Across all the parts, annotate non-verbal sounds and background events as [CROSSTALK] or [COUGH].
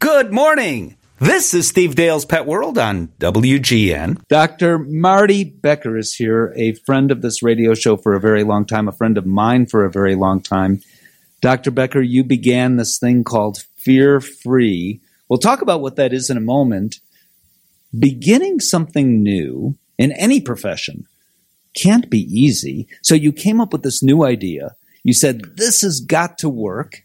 Good morning. This is Steve Dale's Pet World on WGN. Dr. Marty Becker is here, a friend of this radio show for a very long time, a friend of mine for a very long time. Dr. Becker, you began this thing called Fear Free. We'll talk about what that is in a moment. Beginning something new in any profession can't be easy. So you came up with this new idea. You said, this has got to work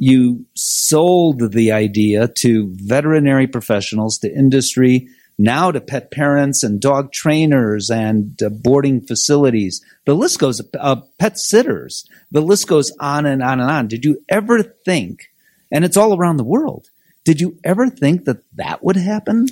you sold the idea to veterinary professionals, to industry, now to pet parents and dog trainers and uh, boarding facilities. The list goes, uh, pet sitters. The list goes on and on and on. Did you ever think, and it's all around the world, did you ever think that that would happen?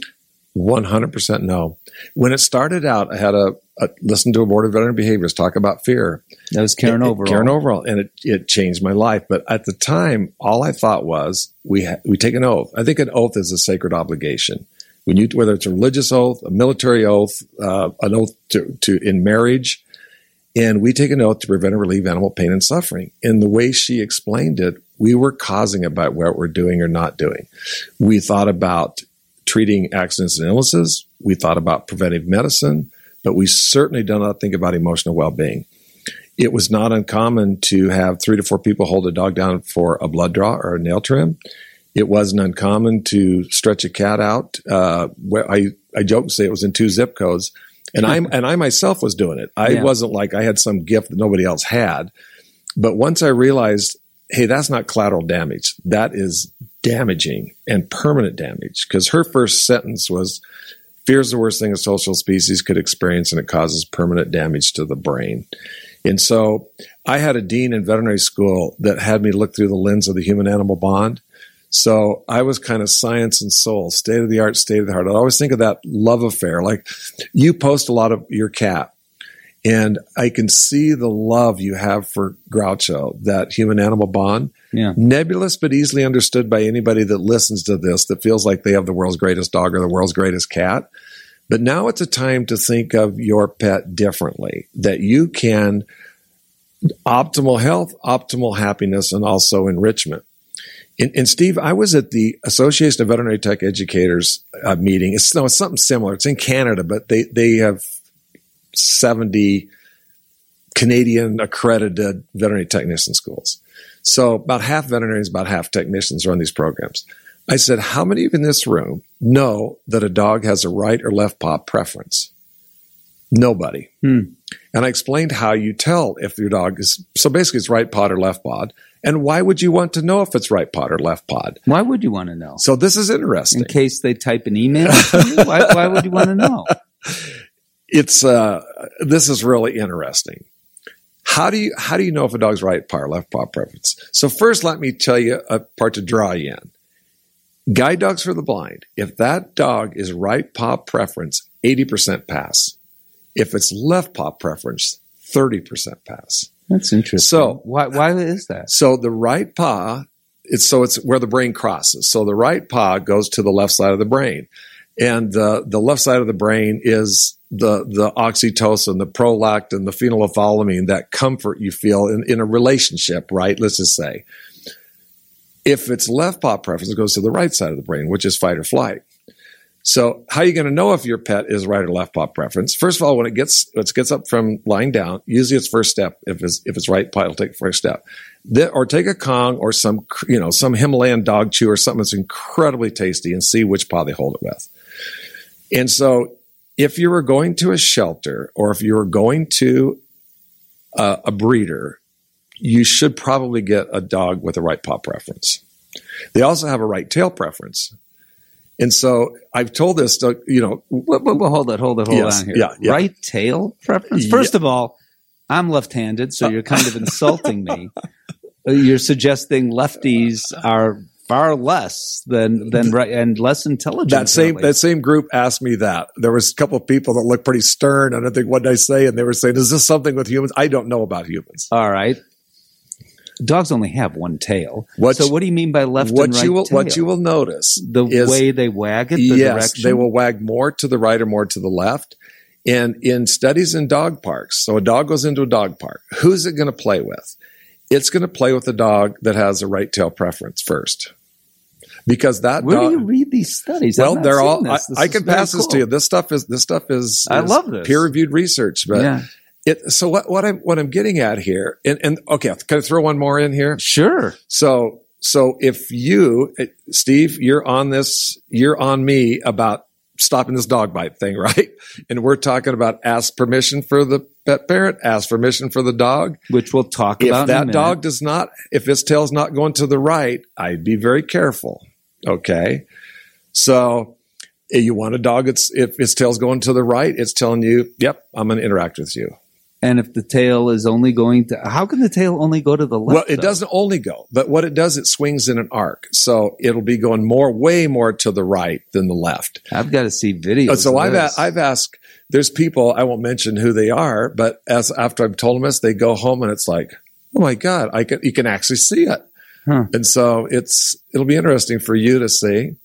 100% no. When it started out, I had a, a listened to a board of veteran behaviors talk about fear. That was Karen Overall. Karen Overall, and it, it changed my life. But at the time, all I thought was we ha- we take an oath. I think an oath is a sacred obligation. When you whether it's a religious oath, a military oath, uh, an oath to, to in marriage, and we take an oath to prevent or relieve animal pain and suffering. And the way she explained it, we were causing about what we're doing or not doing. We thought about treating accidents and illnesses. We thought about preventive medicine but we certainly do not think about emotional well being. It was not uncommon to have three to four people hold a dog down for a blood draw or a nail trim. It wasn't uncommon to stretch a cat out. Uh, I, I joke and say it was in two zip codes. And I [LAUGHS] and I myself was doing it. I yeah. wasn't like I had some gift that nobody else had. But once I realized, hey, that's not collateral damage. That is damaging and permanent damage. Because her first sentence was, Fear is the worst thing a social species could experience, and it causes permanent damage to the brain. And so I had a dean in veterinary school that had me look through the lens of the human animal bond. So I was kind of science and soul, state of the art, state of the heart. I always think of that love affair. Like you post a lot of your cat, and I can see the love you have for Groucho, that human animal bond. Yeah. Nebulous, but easily understood by anybody that listens to this that feels like they have the world's greatest dog or the world's greatest cat. But now it's a time to think of your pet differently, that you can optimal health, optimal happiness, and also enrichment. And, and Steve, I was at the Association of Veterinary Tech Educators uh, meeting. It's, no, it's something similar. It's in Canada, but they, they have 70 Canadian accredited veterinary technician schools. So about half veterinarians, about half technicians run these programs. I said, How many of you in this room know that a dog has a right or left paw preference? Nobody. Hmm. And I explained how you tell if your dog is so basically it's right pawed or left pawed. And why would you want to know if it's right pawed or left pawed? Why would you want to know? So this is interesting. In case they type an email why, why would you want to know? [LAUGHS] It's uh, this is really interesting. How do you how do you know if a dog's right paw or left paw preference? So first, let me tell you a part to draw you in. Guide dogs for the blind. If that dog is right paw preference, 80% pass. If it's left paw preference, 30% pass. That's interesting. So why, why is that? So the right paw, it's so it's where the brain crosses. So the right paw goes to the left side of the brain. And the, the left side of the brain is the, the oxytocin, the prolactin, the phenylethylamine, that comfort you feel in, in a relationship, right? Let's just say. If it's left paw preference, it goes to the right side of the brain, which is fight or flight. So how are you going to know if your pet is right or left paw preference? First of all, when it gets when it gets up from lying down, usually it's first step. If it's if it's right paw, it'll take first step. Or take a Kong or some you know some Himalayan dog chew or something that's incredibly tasty and see which paw they hold it with. And so, if you were going to a shelter or if you were going to a, a breeder, you should probably get a dog with a right paw preference. They also have a right tail preference. And so I've told this to, you know. Well, well, well hold it, hold it, hold yes, on here. Yeah, yeah. Right tail preference? First yeah. of all, I'm left handed, so uh, you're kind of [LAUGHS] insulting me. You're suggesting lefties are far less than than right and less intelligent. That same that same group asked me that. There was a couple of people that looked pretty stern, and I think what did I say? And they were saying, "Is this something with humans?" I don't know about humans. All right, dogs only have one tail. What so what do you mean by left what and right you will, tail? What you will notice the is, way they wag it. The yes, direction? they will wag more to the right or more to the left. And in studies in dog parks, so a dog goes into a dog park. Who's it going to play with? It's going to play with a dog that has a right tail preference first. Because that Where dog, do you read these studies? Well, they're all. I, this. This I is can pass this to you. This stuff is this stuff is, I is love this. peer reviewed research. But yeah, it, so what what I'm what I'm getting at here, and, and okay, can I throw one more in here? sure. So so if you, eh, Steve, you're on this, you're on me about stopping this dog bite thing, [LAUGHS] right? And we're talking about ask permission for the pet parent, ask permission for the dog. Which we'll talk If about. in a that dog does not, if its tail's not going to the right, I'd be very careful. Okay. So eh, you want a dog that's, if its tail's going to the right, it's telling you, yep, I'm going to interact with you. and if the tail is only going to, how can the tail only go to the left? Well, it though? doesn't only go, but what it does, it swings in an arc. So it'll be going more, way more to the right than the left. I've got to see videos. so I've, a-. I've asked, there's people, I won't mention who they are, but as after I've told them this, they go home and it's like, oh my God, I can, you can actually see it. Huh. And so it's, it'll be interesting for you to see.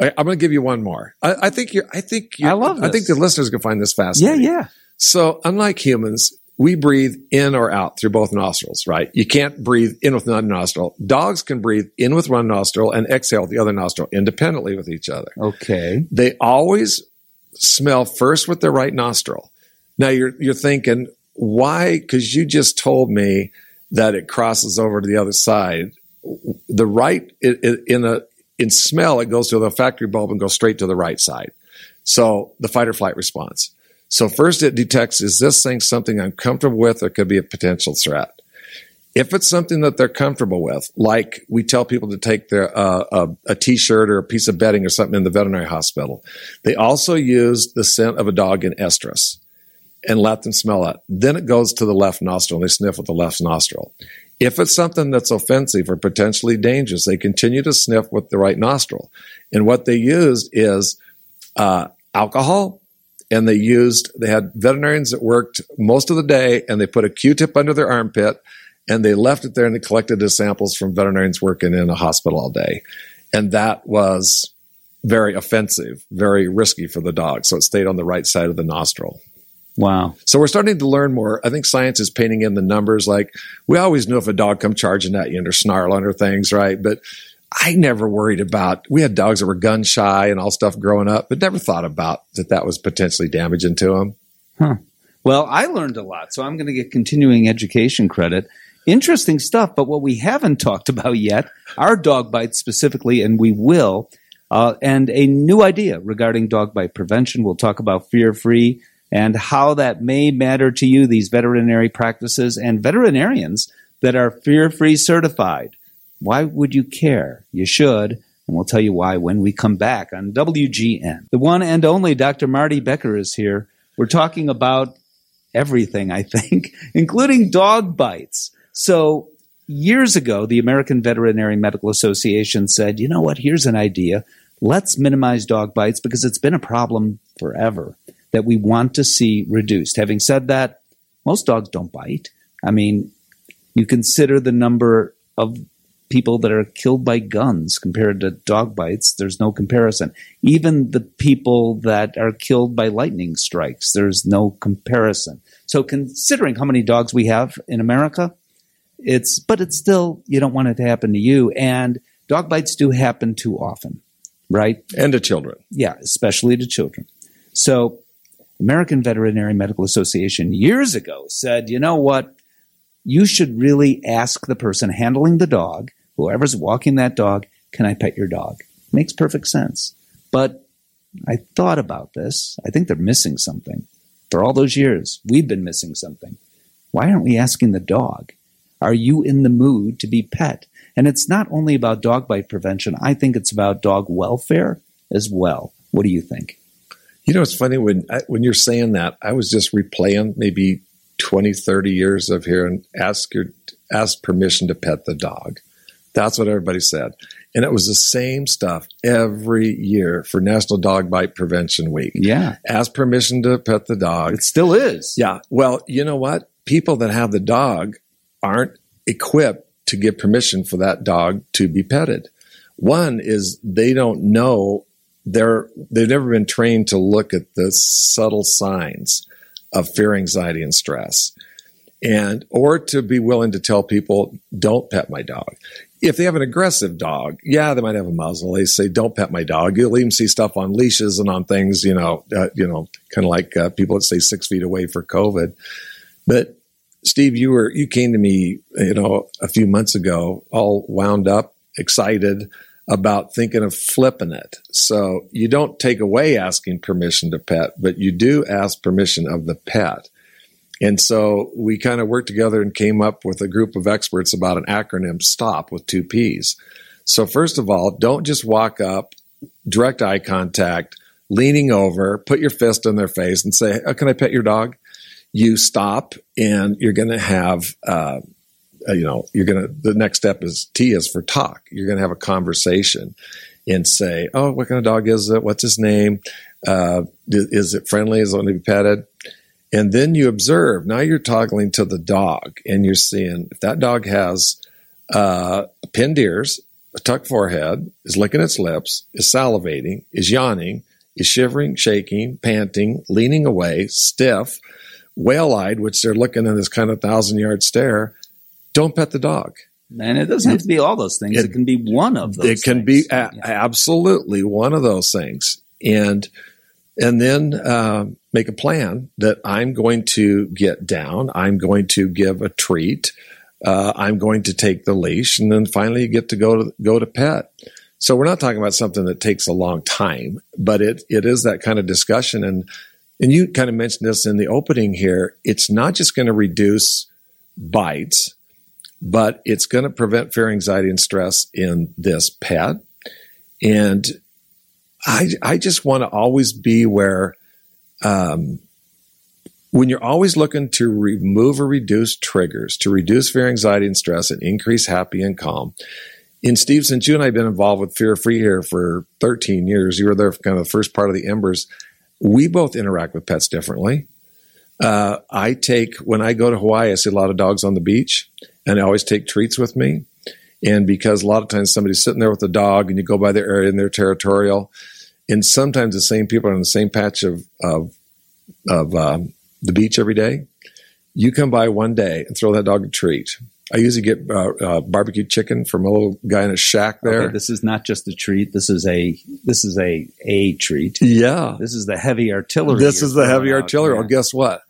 I, I'm going to give you one more. I, I think you're, I think you're, I love I think the listeners can find this fascinating. yeah, yeah. So, unlike humans, we breathe in or out through both nostrils, right? You can't breathe in with one nostril. Dogs can breathe in with one nostril and exhale with the other nostril independently with each other. Okay. They always smell first with their right nostril. Now you're you're thinking, why? Because you just told me that it crosses over to the other side. The right in a in smell, it goes to the olfactory bulb and goes straight to the right side. So the fight or flight response. So first it detects, is this thing something I'm comfortable with or could be a potential threat? If it's something that they're comfortable with, like we tell people to take their uh, a, a t-shirt or a piece of bedding or something in the veterinary hospital, they also use the scent of a dog in estrus and let them smell it. Then it goes to the left nostril and they sniff with the left nostril. If it's something that's offensive or potentially dangerous, they continue to sniff with the right nostril. And what they used is uh, alcohol, and they used they had veterinarians that worked most of the day, and they put a Q-tip under their armpit, and they left it there, and they collected the samples from veterinarians working in a hospital all day, and that was very offensive, very risky for the dog. So it stayed on the right side of the nostril. Wow. So we're starting to learn more. I think science is painting in the numbers. Like we always knew if a dog come charging at you and they're snarling or things, right? But I never worried about. We had dogs that were gun shy and all stuff growing up, but never thought about that that was potentially damaging to them. Well, I learned a lot, so I'm going to get continuing education credit. Interesting stuff, but what we haven't talked about yet are dog bites specifically, and we will. Uh, and a new idea regarding dog bite prevention. We'll talk about fear free and how that may matter to you, these veterinary practices and veterinarians that are fear free certified. Why would you care? You should. And we'll tell you why when we come back on WGN. The one and only Dr. Marty Becker is here. We're talking about everything, I think, [LAUGHS] including dog bites. So, years ago, the American Veterinary Medical Association said, you know what, here's an idea. Let's minimize dog bites because it's been a problem forever that we want to see reduced. Having said that, most dogs don't bite. I mean, you consider the number of people that are killed by guns compared to dog bites, there's no comparison. Even the people that are killed by lightning strikes, there's no comparison. So considering how many dogs we have in America, it's but it's still you don't want it to happen to you and dog bites do happen too often, right? And to children. Yeah, especially to children. So American Veterinary Medical Association years ago said, you know what? You should really ask the person handling the dog, whoever's walking that dog, can I pet your dog? Makes perfect sense. But I thought about this. I think they're missing something. For all those years, we've been missing something. Why aren't we asking the dog? Are you in the mood to be pet? And it's not only about dog bite prevention, I think it's about dog welfare as well. What do you think? You know, it's funny when I, when you're saying that, I was just replaying maybe 20, 30 years of hearing ask your ask permission to pet the dog. That's what everybody said. And it was the same stuff every year for National Dog Bite Prevention Week. Yeah, Ask permission to pet the dog. it still is. Yeah. Well, you know what? People that have the dog aren't equipped to give permission for that dog to be petted. One is they don't know they're they've never been trained to look at the subtle signs of fear, anxiety, and stress. And or to be willing to tell people, don't pet my dog. if they have an aggressive dog, yeah, they might have a muzzle. They say, "Don't pet my dog." You'll even see stuff on leashes and on things, you know, uh, you know, kind of like uh, people that say six feet away for COVID. But Steve, you were you came to me, you know, a few months ago, all wound up, excited about thinking of flipping it. So you don't take away asking permission to pet, but you do ask permission of the pet. And so we kind of worked together and came up with a group of experts about an acronym STOP with two P's. So, first of all, don't just walk up, direct eye contact, leaning over, put your fist in their face and say, oh, Can I pet your dog? You stop and you're going to have, uh, uh, you know, you're going to, the next step is T is for talk. You're going to have a conversation and say, Oh, what kind of dog is it? What's his name? Uh, is it friendly? Is it going to be petted? And then you observe, now you're toggling to the dog and you're seeing if that dog has uh, pinned ears, a tucked forehead, is licking its lips, is salivating, is yawning, is shivering, shaking, panting, leaning away, stiff, whale eyed, which they're looking in this kind of thousand yard stare, don't pet the dog. And it doesn't have to be all those things. It, it can be one of those. It can things. be a- yeah. absolutely one of those things. And and then uh, make a plan that I'm going to get down. I'm going to give a treat. Uh, I'm going to take the leash, and then finally you get to go to go to pet. So we're not talking about something that takes a long time, but it it is that kind of discussion. And and you kind of mentioned this in the opening here. It's not just going to reduce bites, but it's going to prevent fear, anxiety, and stress in this pet. And I, I just want to always be where, um, when you're always looking to remove or reduce triggers, to reduce fear, anxiety, and stress, and increase happy and calm. In Steve, since you and I have been involved with Fear Free here for 13 years, you were there kind of the first part of the Embers. We both interact with pets differently. Uh, I take, when I go to Hawaii, I see a lot of dogs on the beach, and I always take treats with me. And because a lot of times somebody's sitting there with a dog and you go by their area and they're territorial, and sometimes the same people are on the same patch of of, of um, the beach every day. You come by one day and throw that dog a treat. I usually get uh, uh, barbecue chicken from a little guy in a shack there. Okay, this is not just a treat. This is a this is a a treat. Yeah, this is the heavy artillery. This is the heavy artillery. Well, guess what?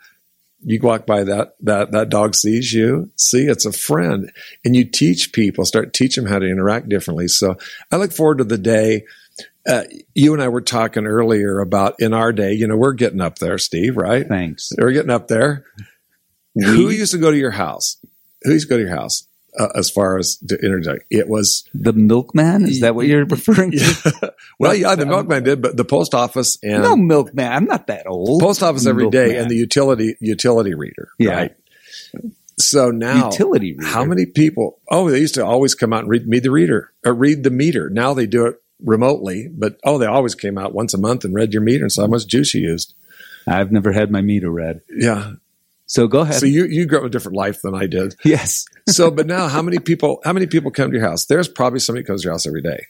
You walk by that that that dog sees you see it's a friend. And you teach people start teach them how to interact differently. So i look forward to the day uh, you and i were talking earlier about in our day you know we're getting up there steve right? Thanks. We're getting up there. We, who used to go to your house? Who used to go to your house uh, as far as to interject. It was the milkman. Is that what you're [LAUGHS] referring to? well, yeah, the milkman did, but the post office and no milkman. I'm not that old. Post office every milkman. day and the utility utility reader. Yeah. Right. So now, utility reader. how many people? Oh, they used to always come out and read me the reader or read the meter. Now they do it remotely, but oh, they always came out once a month and read your meter and saw how much juice you used. I've never had my meter read. Yeah, so go ahead. So you you grew up a different life than I did. [LAUGHS] Yes. so, but now, how many people? How many people come to your house? There's probably somebody comes to your house every day.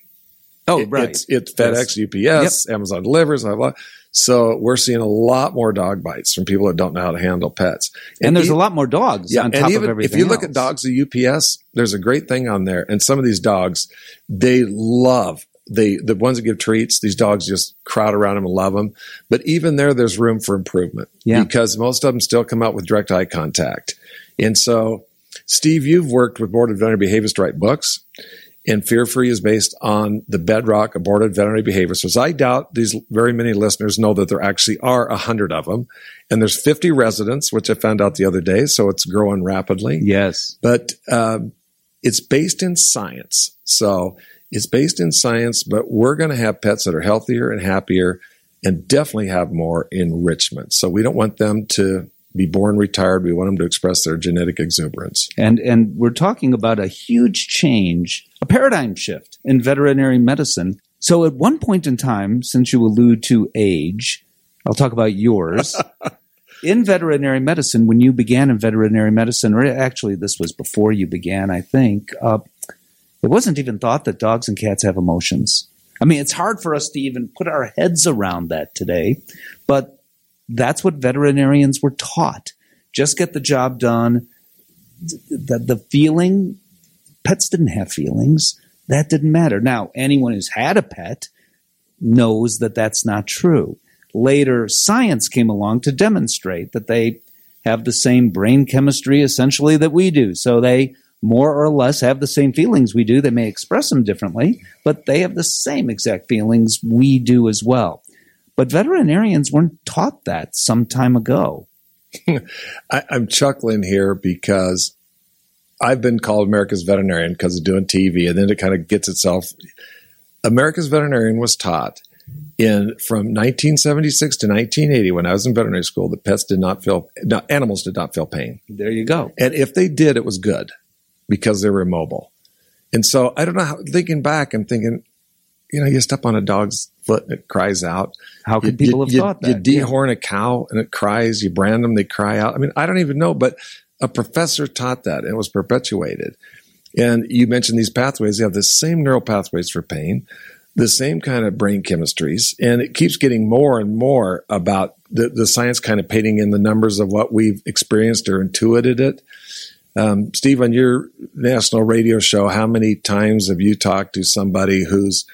Oh, it, right. It's, it's FedEx. UPS, yep. Amazon delivers, blah, blah. So we're seeing a lot more dog bites from people that don't know how to handle pets. And, and there's even, a lot more dogs yeah, on top even, of everything. If you else. look at dogs at UPS, there's a great thing on there. And some of these dogs, they love they the ones that give treats, these dogs just crowd around them and love them. But even there, there's room for improvement yeah. because most of them still come out with direct eye contact. And so, Steve, you've worked with board of veterinary behaviors to write books, and Fear Free is based on the bedrock of boarded veterinary behavior. So, I doubt these very many listeners know that there actually are a hundred of them, and there's 50 residents, which I found out the other day. So it's growing rapidly. Yes, but um, it's based in science. So it's based in science, but we're going to have pets that are healthier and happier and definitely have more enrichment. So we don't want them to be born retired. We want them to express their genetic exuberance. And and we're talking about a huge change, a paradigm shift in veterinary medicine. So at one point in time, since you allude to age, I'll talk about yours. [LAUGHS] in veterinary medicine, when you began in veterinary medicine, or actually this was before you began, I think, uh, it wasn't even thought that dogs and cats have emotions. I mean, it's hard for us to even put our heads around that today, but that's what veterinarians were taught. Just get the job done. The, the feeling pets didn't have feelings. That didn't matter. Now, anyone who's had a pet knows that that's not true. Later, science came along to demonstrate that they have the same brain chemistry essentially that we do. So they more or less have the same feelings we do. They may express them differently, but they have the same exact feelings we do as well. But veterinarians weren't taught that some time ago. [LAUGHS] I, am chuckling here because I've been called America's veterinarian because of doing TV, and then it kind of gets itself. America's veterinarian was taught in from 1976 to 1980 when I was in veterinary school that pets did not feel no, animals did not feel pain. There you go. And if they did, it was good because they were immobile. And so I don't know how thinking back, I'm thinking, you know, you step on a dog's foot and it cries out. How could you, people have you, thought that? You dehorn yeah. a cow and it cries. You brand them, they cry out. I mean, I don't even know, but a professor taught that and it was perpetuated. And you mentioned these pathways. They have the same neural pathways for pain, the same kind of brain chemistries, and it keeps getting more and more about the, the science kind of painting in the numbers of what we've experienced or intuited it. Um, Steve, on your national radio show, how many times have you talked to somebody who's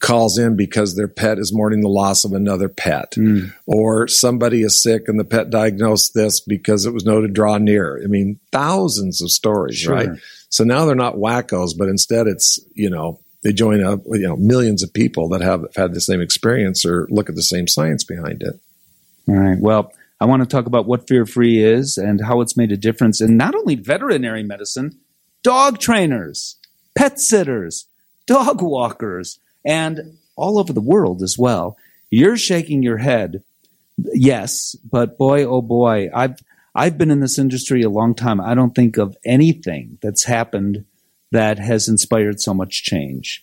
calls in because their pet is mourning the loss of another pet, mm. or somebody is sick and the pet diagnosed this because it was noted to draw near. I mean, thousands of stories, sure. right? So now they're not wackos, but instead it's you know they join up you know millions of people that have had the same experience or look at the same science behind it. All right. Well, I want to talk about what fear free is and how it's made a difference in not only veterinary medicine, dog trainers, pet sitters, dog walkers and all over the world as well. You're shaking your head. Yes, but boy, oh boy, I've I've been in this industry a long time. I don't think of anything that's happened that has inspired so much change.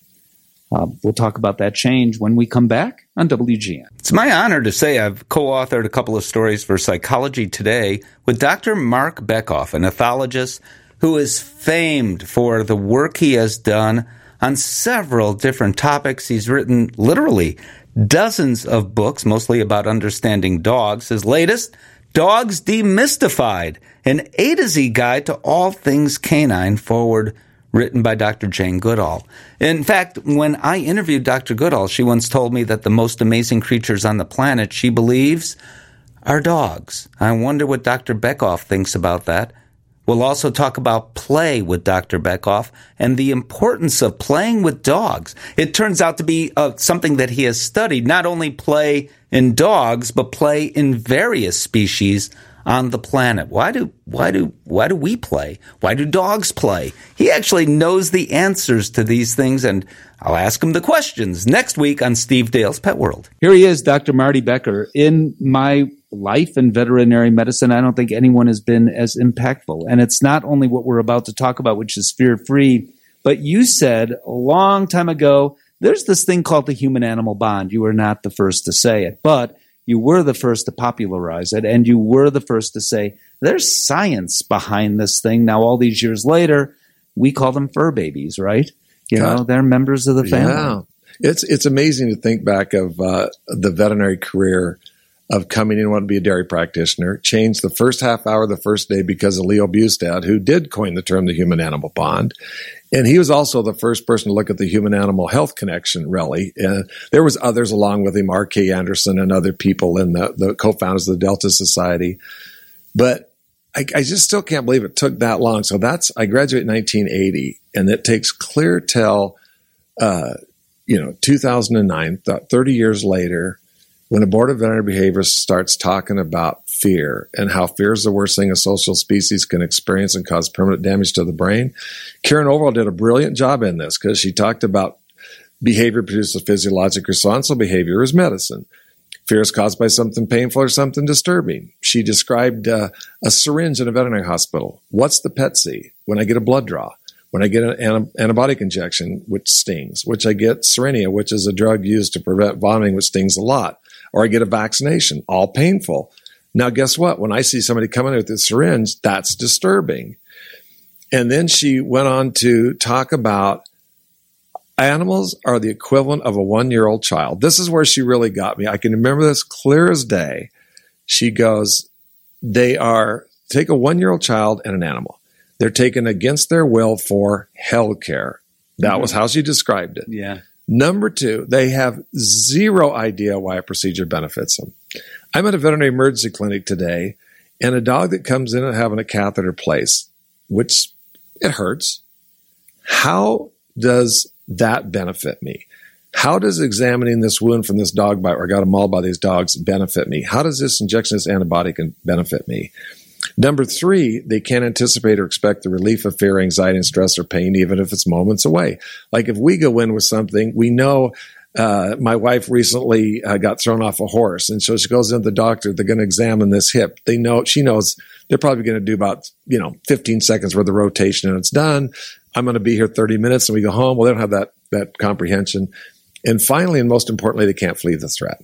Uh, we'll talk about that change when we come back on WGN. It's my honor to say I've co authored a couple of stories for Psychology Today with Dr. Marc Bekoff, an ethologist who is famed for the work he has done on several different topics. He's written literally dozens of books, mostly about understanding dogs. His latest, Dogs Demystified, an A to Z guide to all things canine forward written by Dr. Jane Goodall. In fact, when I interviewed Dr. Goodall, she once told me that the most amazing creatures on the planet, she believes, are dogs. I wonder what Dr. Bekoff thinks about that. We'll also talk about play with Dr. Bekoff and the importance of playing with dogs. It turns out to be uh, something that he has studied, not only play in dogs, but play in various species on the planet. Why do why do why do we play? Why do dogs play? He actually knows the answers to these things and I'll ask him the questions next week on Steve Dale's Pet World. Here he is, Dr. Marty Becker. In my life in veterinary medicine, I don't think anyone has been as impactful. And it's not only what we're about to talk about, which is fear free, but you said a long time ago, there's this thing called the human animal bond. You were not the first to say it, but you were the first to popularize it. And you were the first to say, there's science behind this thing. Now, all these years later, we call them fur babies, right? You God. know, they're members of the family. Yeah. It's, it's amazing to think back of uh, the veterinary career of coming in and wanting to be a dairy practitioner, changed the first half hour the first day because of Leo Bustad, who did coin the term the human animal bond. And he was also the first person to look at the human animal health connection, really. There was others along with him, R.K. Anderson and other people and the, the co-founders of the Delta Society. But I, I, just still can't believe it took that long. So that's, I graduated in 1980 and it takes clear till, uh, you know, 2009, 30 years later, when a board of veterinary behaviorists starts talking about fear and how fear is the worst thing a social species can experience and cause permanent damage to the brain, Karen Overall did a brilliant job in this because she talked about behavior produces physiologic response, so behavior is medicine. Fear is caused by something painful or something disturbing. She described uh, a syringe in a veterinary hospital. What's the pet see when I get a blood draw? When I get an antibiotic injection, which stings, which I get Cerenia, which is a drug used to prevent vomiting, which stings a lot or I get a vaccination, all painful. Now, guess what? When I see somebody coming with a syringe, that's disturbing. And then she went on to talk about animals are the equivalent of a one year old child. This is where she really got me. I can remember this clear as day. She goes, they are, take a one year old child and an animal. They're taken against their will for health care. That mm-hmm. was how she described it. Yeah. Number two, they have zero idea why a procedure benefits them. I'm at a veterinary emergency clinic today, and a dog that comes in and having a catheter placed, which it hurts. How does that benefit me? How does examining this wound from this dog bite, or got mauled by these dogs, benefit me? How does this injection, this antibiotic, benefit me? Number three, they can't anticipate or expect the relief of fear, anxiety, and stress or pain, even if it's moments away. Like if we go in with something, we know uh, my wife recently uh, got thrown off a horse, and so she goes into the doctor. They're going to examine this hip. They know she knows they're probably going to do about you know 15 seconds worth of rotation, and it's done. I'm going to be here 30 minutes, and we go home. Well, they don't have that that comprehension. And finally, and most importantly, they can't flee the threat.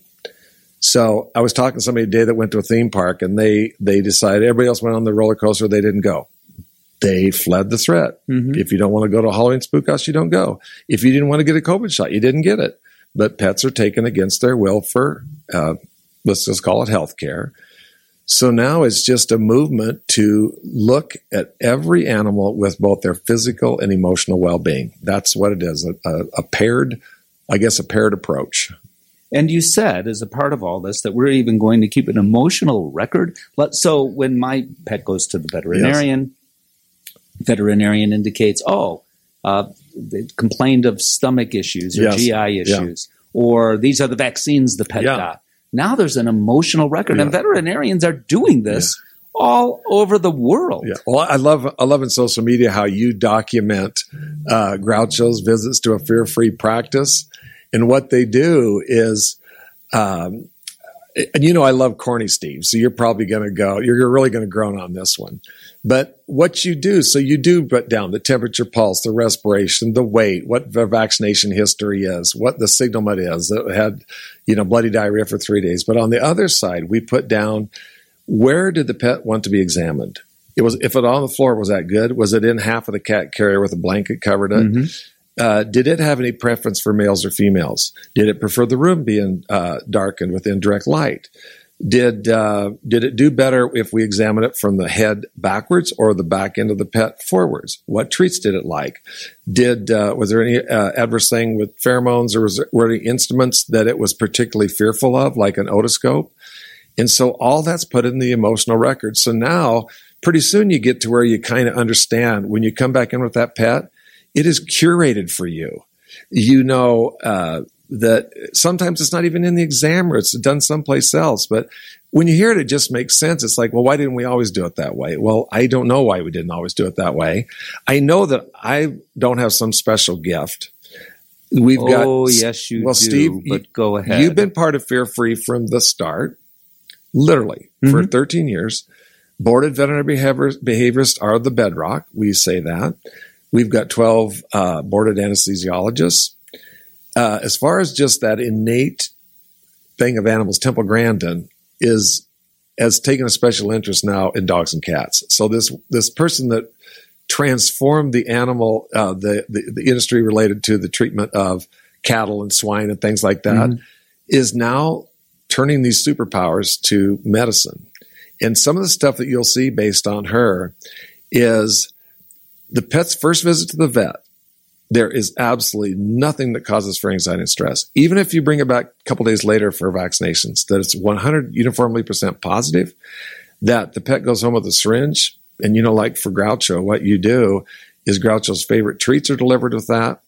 So I was talking to somebody today that went to a theme park and they they decided everybody else went on the roller coaster, they didn't go. They fled the threat. Mm-hmm. If you don't want to go to Halloween spook house, you don't go. If you didn't want to get a COVID shot, you didn't get it. But pets are taken against their will for uh, let's just call it health care. So now it's just a movement to look at every animal with both their physical and emotional well being. That's what it is a, a, a paired, I guess, a paired approach. And you said, as a part of all this, that we're even going to keep an emotional record. So when my pet goes to the veterinarian, yes. veterinarian indicates, oh, uh, they complained of stomach issues or yes. GI issues, yeah. or these are the vaccines the pet yeah. got. Now there's an emotional record, yeah. and veterinarians are doing this all over the world. Yeah. Well, I love I love in social media how you document uh, Groucho's visits to a fear free practice and what they do is, um, and you know, I love corny Steve, so you're probably going to go, you're really going to groan on this one. But what you do, so you do put down the temperature, pulse, the respiration, the weight, what the vaccination history is, what the signalment is that had, you know, bloody diarrhea for three days. But on the other side, we put down where did the pet want to be examined? It was if it on the floor was that good? Was it in half of the cat carrier with a blanket covered it? Mm-hmm. Uh, did it have any preference for males or females? Did it prefer the room being uh, darkened with indirect light? Did uh, did it do better if we examine it from the head backwards or the back end of the pet forwards? What treats did it like? Did uh, was there any uh, adverse thing with pheromones, or was there, were there any instruments that it was particularly fearful of, like an otoscope? And so all that's put in the emotional record. So now, pretty soon, you get to where you kind of understand when you come back in with that pet it is curated for you. You know uh, that sometimes it's not even in the examiner; it's done someplace else. But when you hear it, it just makes sense. It's like, well, why didn't we always do it that way? Well, I don't know why we didn't always do it that way. I know that I don't have some special gift. We've oh, got. Oh, yes, you do. well, do, Steve, but you, go ahead. You've been part of Fear Free from the start, literally mm-hmm. for 13 years. Boarded veterinary behaviorists are the bedrock. We say that. We've got 12 uh, boarded anesthesiologists. Uh, as far as just that innate thing of animals, Temple Grandin is has taken a special interest now in dogs and cats. So this this person that transformed the animal, uh, the, the, the industry related to the treatment of cattle and swine and things like that, mm-hmm. is now turning these superpowers to medicine. And some of the stuff that you'll see based on her is the pet's first visit to the vet, there is absolutely nothing that causes for anxiety and stress. Even if you bring it back a couple days later for vaccinations, that it's 100 uniformly percent positive, that the pet goes home with a syringe. And you know, like for Groucho, what you do is Groucho's favorite treats are delivered with that.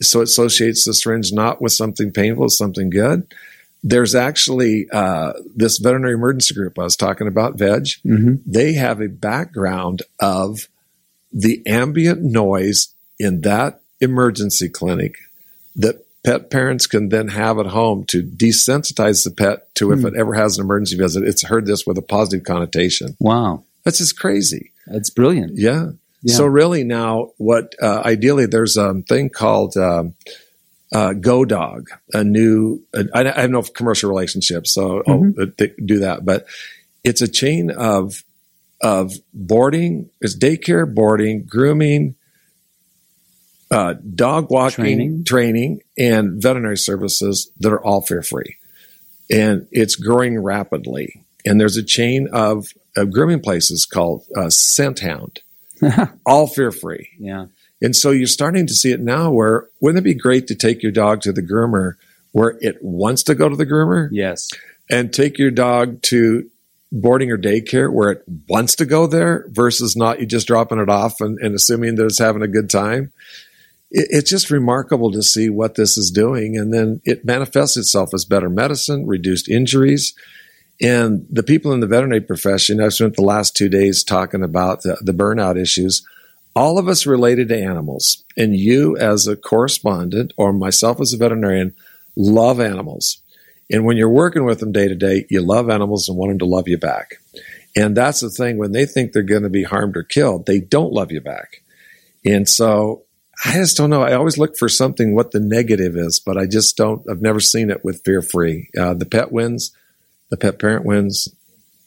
So it associates the syringe not with something painful, something good. There's actually uh, this veterinary emergency group I was talking about, VEG. Mm-hmm. They have a background of the ambient noise in that emergency clinic that pet parents can then have at home to desensitize the pet to if mm. it ever has an emergency visit. It's heard this with a positive connotation. Wow. That's just crazy. That's brilliant. Yeah. yeah. So really now what, uh, ideally there's a thing called, um, uh, Go Dog, a new, uh, I, I, have no commercial relationship, so mm-hmm. I'll do that, but it's a chain of of boarding, is daycare, boarding, grooming, uh, dog walking, training. training, and veterinary services that are all fear free. And it's growing rapidly. And there's a chain of, of grooming places called uh, Scenthound. [LAUGHS] all fear free. Yeah. And so you're starting to see it now where wouldn't it be great to take your dog to the groomer where it wants to go to the groomer Yes. and take your dog to boarding or daycare where it wants to go there versus not you just dropping it off and, and assuming that it's having a good time. It, it's just remarkable to see what this is doing. And then it manifests itself as better medicine, reduced injuries. And the people in the veterinary profession, I've spent the last two days talking about the, the burnout issues. All of us related to animals, and you as a correspondent or myself as a veterinarian love animals. And when you're working with them day to day, you love animals and want them to love you back. And that's the thing when they think they're going to be harmed or killed, they don't love you back. And so I just don't know. I always look for something what the negative is, but I just don't. I've never seen it with fear free. Uh, the pet wins, the pet parent wins,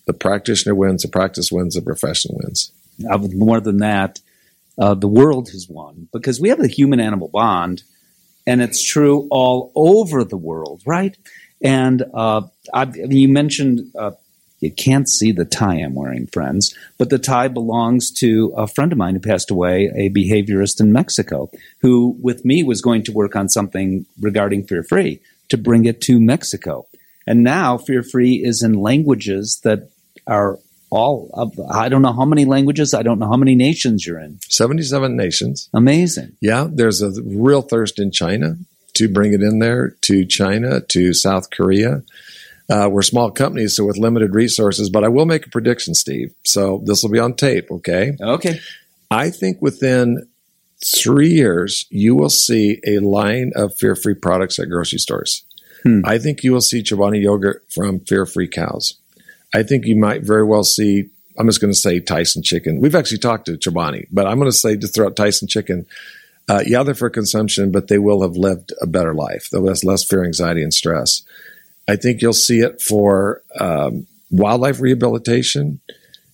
the practitioner wins, the practice wins, the profession wins. More than that, uh, the world has won because we have the human animal bond, and it's true all over the world, right? And uh, I, I mean, you mentioned uh, you can't see the tie I'm wearing, friends, but the tie belongs to a friend of mine who passed away, a behaviorist in Mexico, who with me was going to work on something regarding fear free to bring it to Mexico. And now fear free is in languages that are all of, I don't know how many languages, I don't know how many nations you're in. 77 nations. Amazing. Yeah, there's a real thirst in China to bring it in there to China, to South Korea. Uh, we're small companies, so with limited resources, but I will make a prediction, Steve. So this will be on tape, okay? Okay. I think within three years, you will see a line of fear free products at grocery stores. Hmm. I think you will see Chobani yogurt from fear free cows. I think you might very well see, I'm just going to say Tyson chicken. We've actually talked to Chobani, but I'm going to say just throw out Tyson chicken. Uh, yeah, they're for consumption, but they will have lived a better life. They'll have less fear, anxiety, and stress. I think you'll see it for um, wildlife rehabilitation,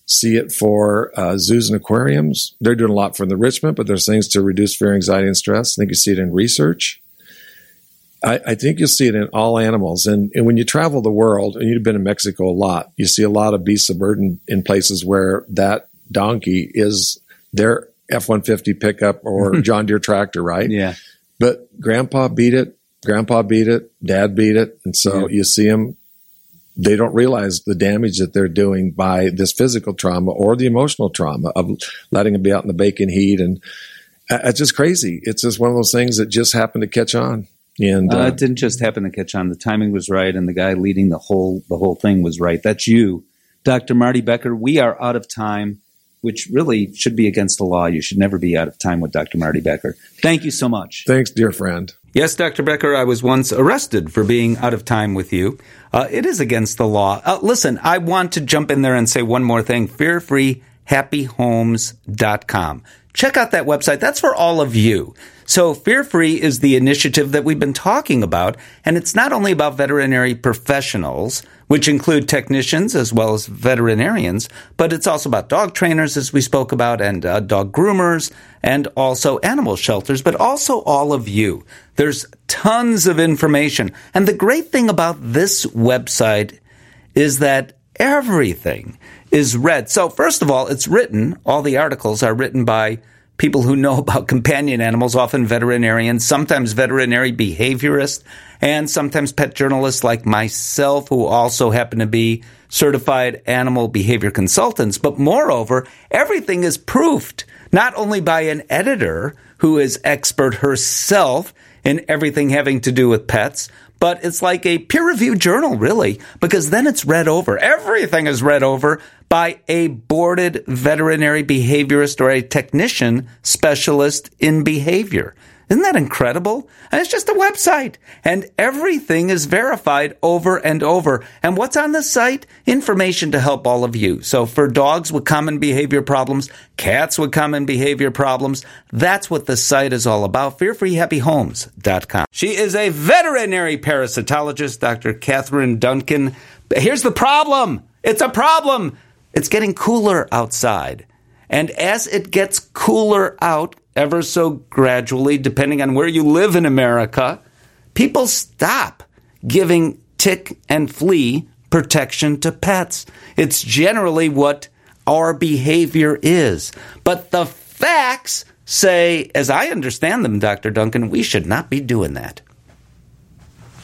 see it for uh, zoos and aquariums. They're doing a lot for enrichment, but there's things to reduce fear, anxiety, and stress. I think you see it in research. I, I think you'll see it in all animals. And, and when you travel the world, and you've been in Mexico a lot, you see a lot of beasts of burden in places where that donkey is their F 150 pickup or [LAUGHS] John Deere tractor, right? Yeah. But grandpa beat it, grandpa beat it, dad beat it. And so Yeah. you see them, they don't realize the damage that they're doing by this physical trauma or the emotional trauma of letting them be out in the bacon heat. And it's just crazy. It's just one of those things that just happened to catch on. And Uh, uh, it didn't just happen to catch on. The timing was right, and the guy leading the whole the whole thing was right. That's you, Dr. Marty Becker. We are out of time, which really should be against the law. You should never be out of time with Dr. Marty Becker. Thank you so much. thanks, dear friend. Yes, Dr. Becker, I was once arrested for being out of time with you. Uh, it is against the law. Uh, listen, I want to jump in there and say one more thing. Fearfreehappyhomes.com. Check out that website. That's for all of you. So Fear Free is the initiative that we've been talking about, and it's not only about veterinary professionals, which include technicians as well as veterinarians, but it's also about dog trainers, as we spoke about, and uh, dog groomers, and also animal shelters, but also all of you. There's tons of information. And the great thing about this website is that everything is read. So, first of all, it's written, all the articles are written by people who know about companion animals, often veterinarians, sometimes veterinary behaviorists, and sometimes pet journalists like myself, who also happen to be certified animal behavior consultants. But moreover, everything is proofed not only by an editor who is expert herself in everything having to do with pets, but it's like a peer reviewed journal, really, because then it's read over. Everything is read over by a boarded veterinary behaviorist or a technician specialist in behavior. Isn't that incredible? And it's just a website and everything is verified over and over. And what's on the site? Information to help all of you. So for dogs with common behavior problems, cats with common behavior problems, that's what the site is all about. FearFreeHappyHomes.com. She is a veterinary parasitologist, Dr. Catherine Duncan. Here's the problem. It's a problem. It's getting cooler outside. And as it gets cooler out, ever so gradually, depending on where you live in America, people stop giving tick and flea protection to pets. It's generally what our behavior is. But the facts say, as I understand them, Dr. Duncan, we should not be doing that.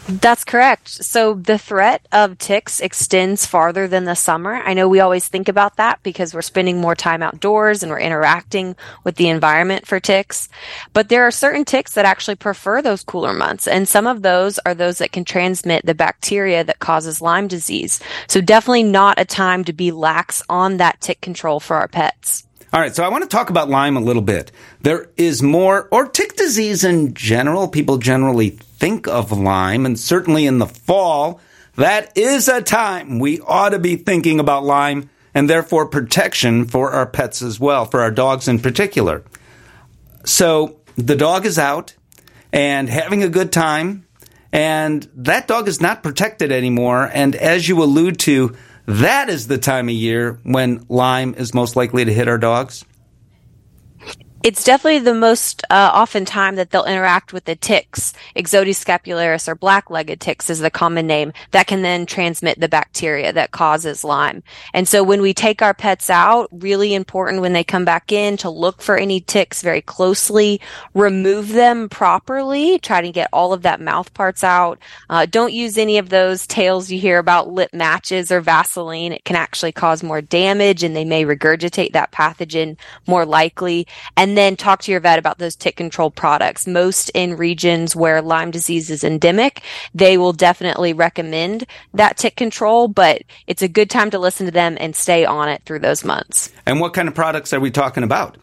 That's correct. So the threat of ticks extends farther than the summer. I know we always think about that because we're spending more time outdoors and we're interacting with the environment for ticks. But there are certain ticks that actually prefer those cooler months. And some of those are those that can transmit the bacteria that causes Lyme disease. So definitely not a time to be lax on that tick control for our pets. All right, so I want to talk about Lyme a little bit. There is more, or tick disease in general. People generally think of Lyme, and certainly in the fall, that is a time we ought to be thinking about Lyme and therefore protection for our pets as well, for our dogs in particular. So the dog is out and having a good time, and that dog is not protected anymore. And as you allude to, that is the time of year when Lyme is most likely to hit our dogs it's definitely the most uh, often time that they'll interact with the ticks. Ixodes scapularis or black-legged ticks is the common name that can then transmit the bacteria that causes Lyme. And so when we take our pets out, really important when they come back in to look for any ticks very closely, remove them properly, try to get all of that mouth parts out. Uh, don't use any of those tales you hear about lip matches or Vaseline. It can actually cause more damage and they may regurgitate that pathogen more likely. And and then talk to your vet about those tick control products. Most in regions where Lyme disease is endemic, they will definitely recommend that tick control, but it's a good time to listen to them and stay on it through those months. And what kind of products are we talking about?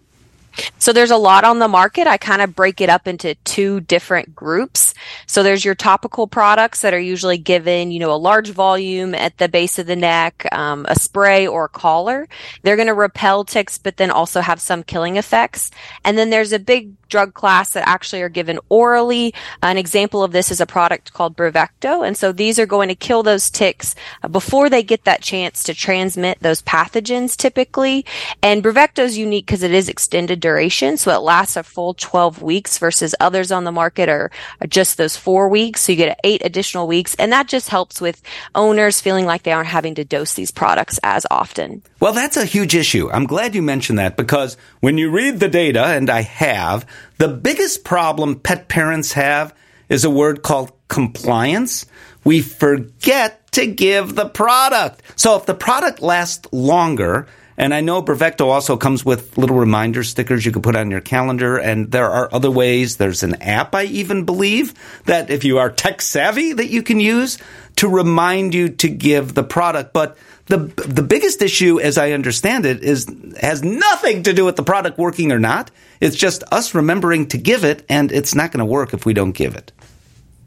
So there's a lot on the market. I kind of break it up into two different groups. So there's your topical products that are usually given, you know, a large volume at the base of the neck, um, a spray or a collar. They're going to repel ticks, but then also have some killing effects. And then there's a big drug class that actually are given orally. An example of this is a product called Bravecto. And so these are going to kill those ticks before they get that chance to transmit those pathogens typically. And Bravecto is unique because it is extended duration. So it lasts a full 12 weeks versus others on the market are, just those four weeks. So you get eight additional weeks. And that just helps with owners feeling like they aren't having to dose these products as often. Well, that's a huge issue. I'm glad you mentioned that because when you read the data, and I have, the biggest problem pet parents have is a word called compliance. We forget to give the product. So if the product lasts longer, and I know Bravecto also comes with little reminder stickers you can put on your calendar. And there are other ways. There's an app, I even believe, that if you are tech savvy, that you can use to remind you to give the product. But the the biggest issue, as I understand it, is has nothing to do with the product working or not. It's just us remembering to give it, and it's not going to work if we don't give it.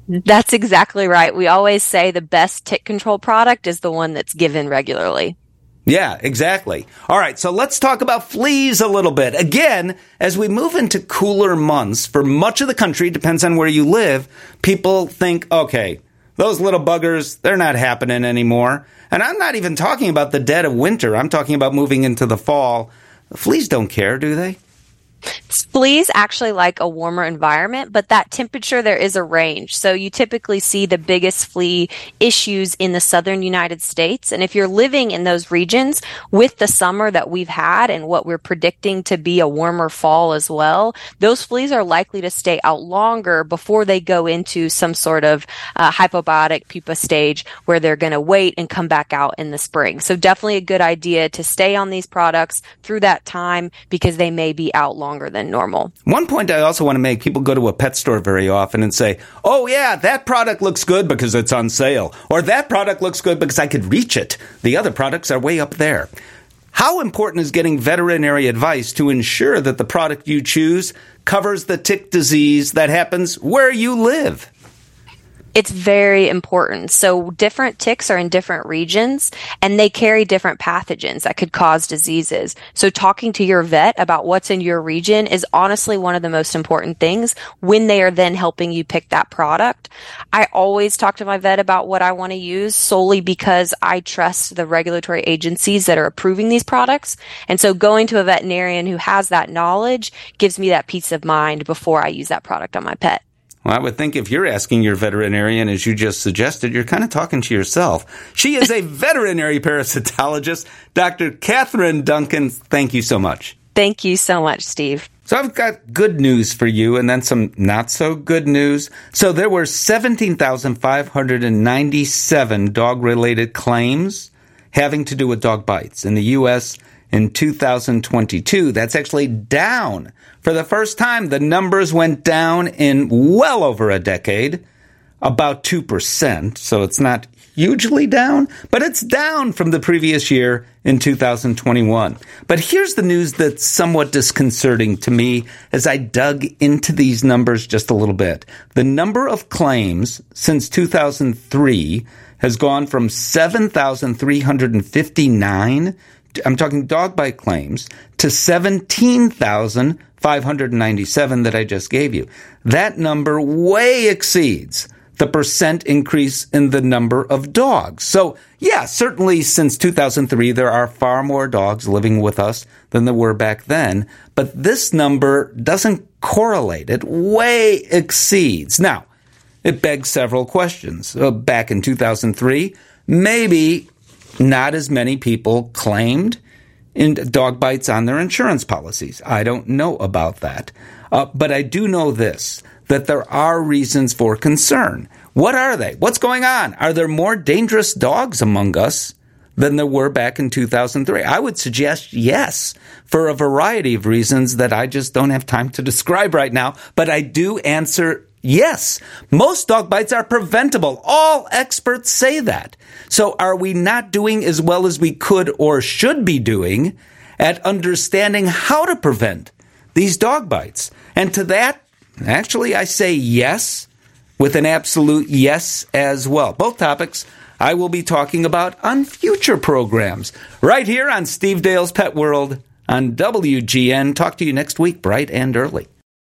That's exactly right. We always say the best tick control product is the one that's given regularly. Yeah, exactly. All right, so let's talk about fleas a little bit. Again, as we move into cooler months for much of the country, depends on where you live, people think, okay, those little buggers, they're not happening anymore. And I'm not even talking about the dead of winter. I'm talking about moving into the fall. Fleas don't care, do they? Fleas actually like a warmer environment, but that temperature there is a range. So you typically see the biggest flea issues in the southern United States. And if you're living in those regions with the summer that we've had and what we're predicting to be a warmer fall as well, those fleas are likely to stay out longer before they go into some sort of uh, hypobiotic pupa stage where they're going to wait and come back out in the spring. So definitely a good idea to stay on these products through that time because they may be out longer longer than normal. One point I also want to make people go to a pet store very often and say, oh, yeah, that product looks good because it's on sale, or that product looks good because I could reach it. The other products are way up there. How important is getting veterinary advice to ensure that the product you choose covers the tick disease that happens where you live? It's very important. So different ticks are in different regions and they carry different pathogens that could cause diseases. So talking to your vet about what's in your region is honestly one of the most important things when they are then helping you pick that product. I always talk to my vet about what I want to use solely because I trust the regulatory agencies that are approving these products. And so going to a veterinarian who has that knowledge gives me that peace of mind before I use that product on my pet. Well, I would think if you're asking your veterinarian, as you just suggested, you're kind of talking to yourself. She is a [LAUGHS] veterinary parasitologist. Dr. Catherine Duncan, thank you so much. Thank you so much, Steve. So I've got good news for you and then some not so good news. So there were 17,597 dog related claims having to do with dog bites in the U.S. in 2022. That's actually down. For the first time, the numbers went down in well over a decade, about 2%. So it's not hugely down, but it's down from the previous year in 2021. But here's the news that's somewhat disconcerting to me as I dug into these numbers just a little bit. The number of claims since 2003 has gone from 7,359 I'm talking dog bite claims to 17,597 that I just gave you. That number way exceeds the percent increase in the number of dogs. So, yeah, certainly since 2003, there are far more dogs living with us than there were back then. But this number doesn't correlate. It way exceeds. Now, it begs several questions. Uh, back in 2003, maybe not as many people claimed in dog bites on their insurance policies. I don't know about that. Uh, but I do know this that there are reasons for concern. What are they? What's going on? Are there more dangerous dogs among us than there were back in 2003? I would suggest yes, for a variety of reasons that I just don't have time to describe right now, but I do answer yes. Most dog bites are preventable. All experts say that. So are we not doing as well as we could or should be doing at understanding how to prevent these dog bites? And to that, Actually, I say yes with an absolute yes as well. Both topics I will be talking about on future programs right here on Steve Dale's Pet World on WGN. Talk to you next week, bright and early.